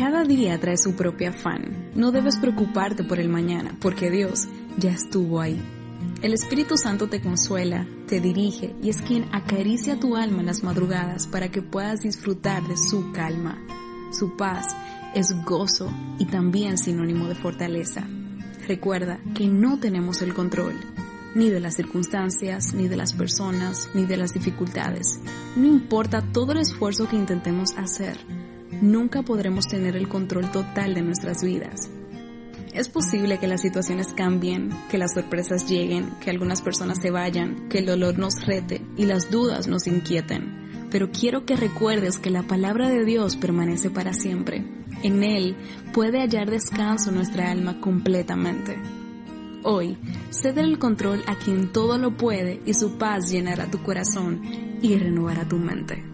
Cada día trae su propio afán. No debes preocuparte por el mañana, porque Dios ya estuvo ahí. El Espíritu Santo te consuela, te dirige y es quien acaricia tu alma en las madrugadas para que puedas disfrutar de su calma. Su paz es gozo y también sinónimo de fortaleza. Recuerda que no tenemos el control, ni de las circunstancias, ni de las personas, ni de las dificultades. No importa todo el esfuerzo que intentemos hacer, nunca podremos tener el control total de nuestras vidas. Es posible que las situaciones cambien, que las sorpresas lleguen, que algunas personas se vayan, que el dolor nos rete y las dudas nos inquieten. Pero quiero que recuerdes que la palabra de Dios permanece para siempre. En Él puede hallar descanso nuestra alma completamente. Hoy, cede el control a quien todo lo puede y su paz llenará tu corazón y renovará tu mente.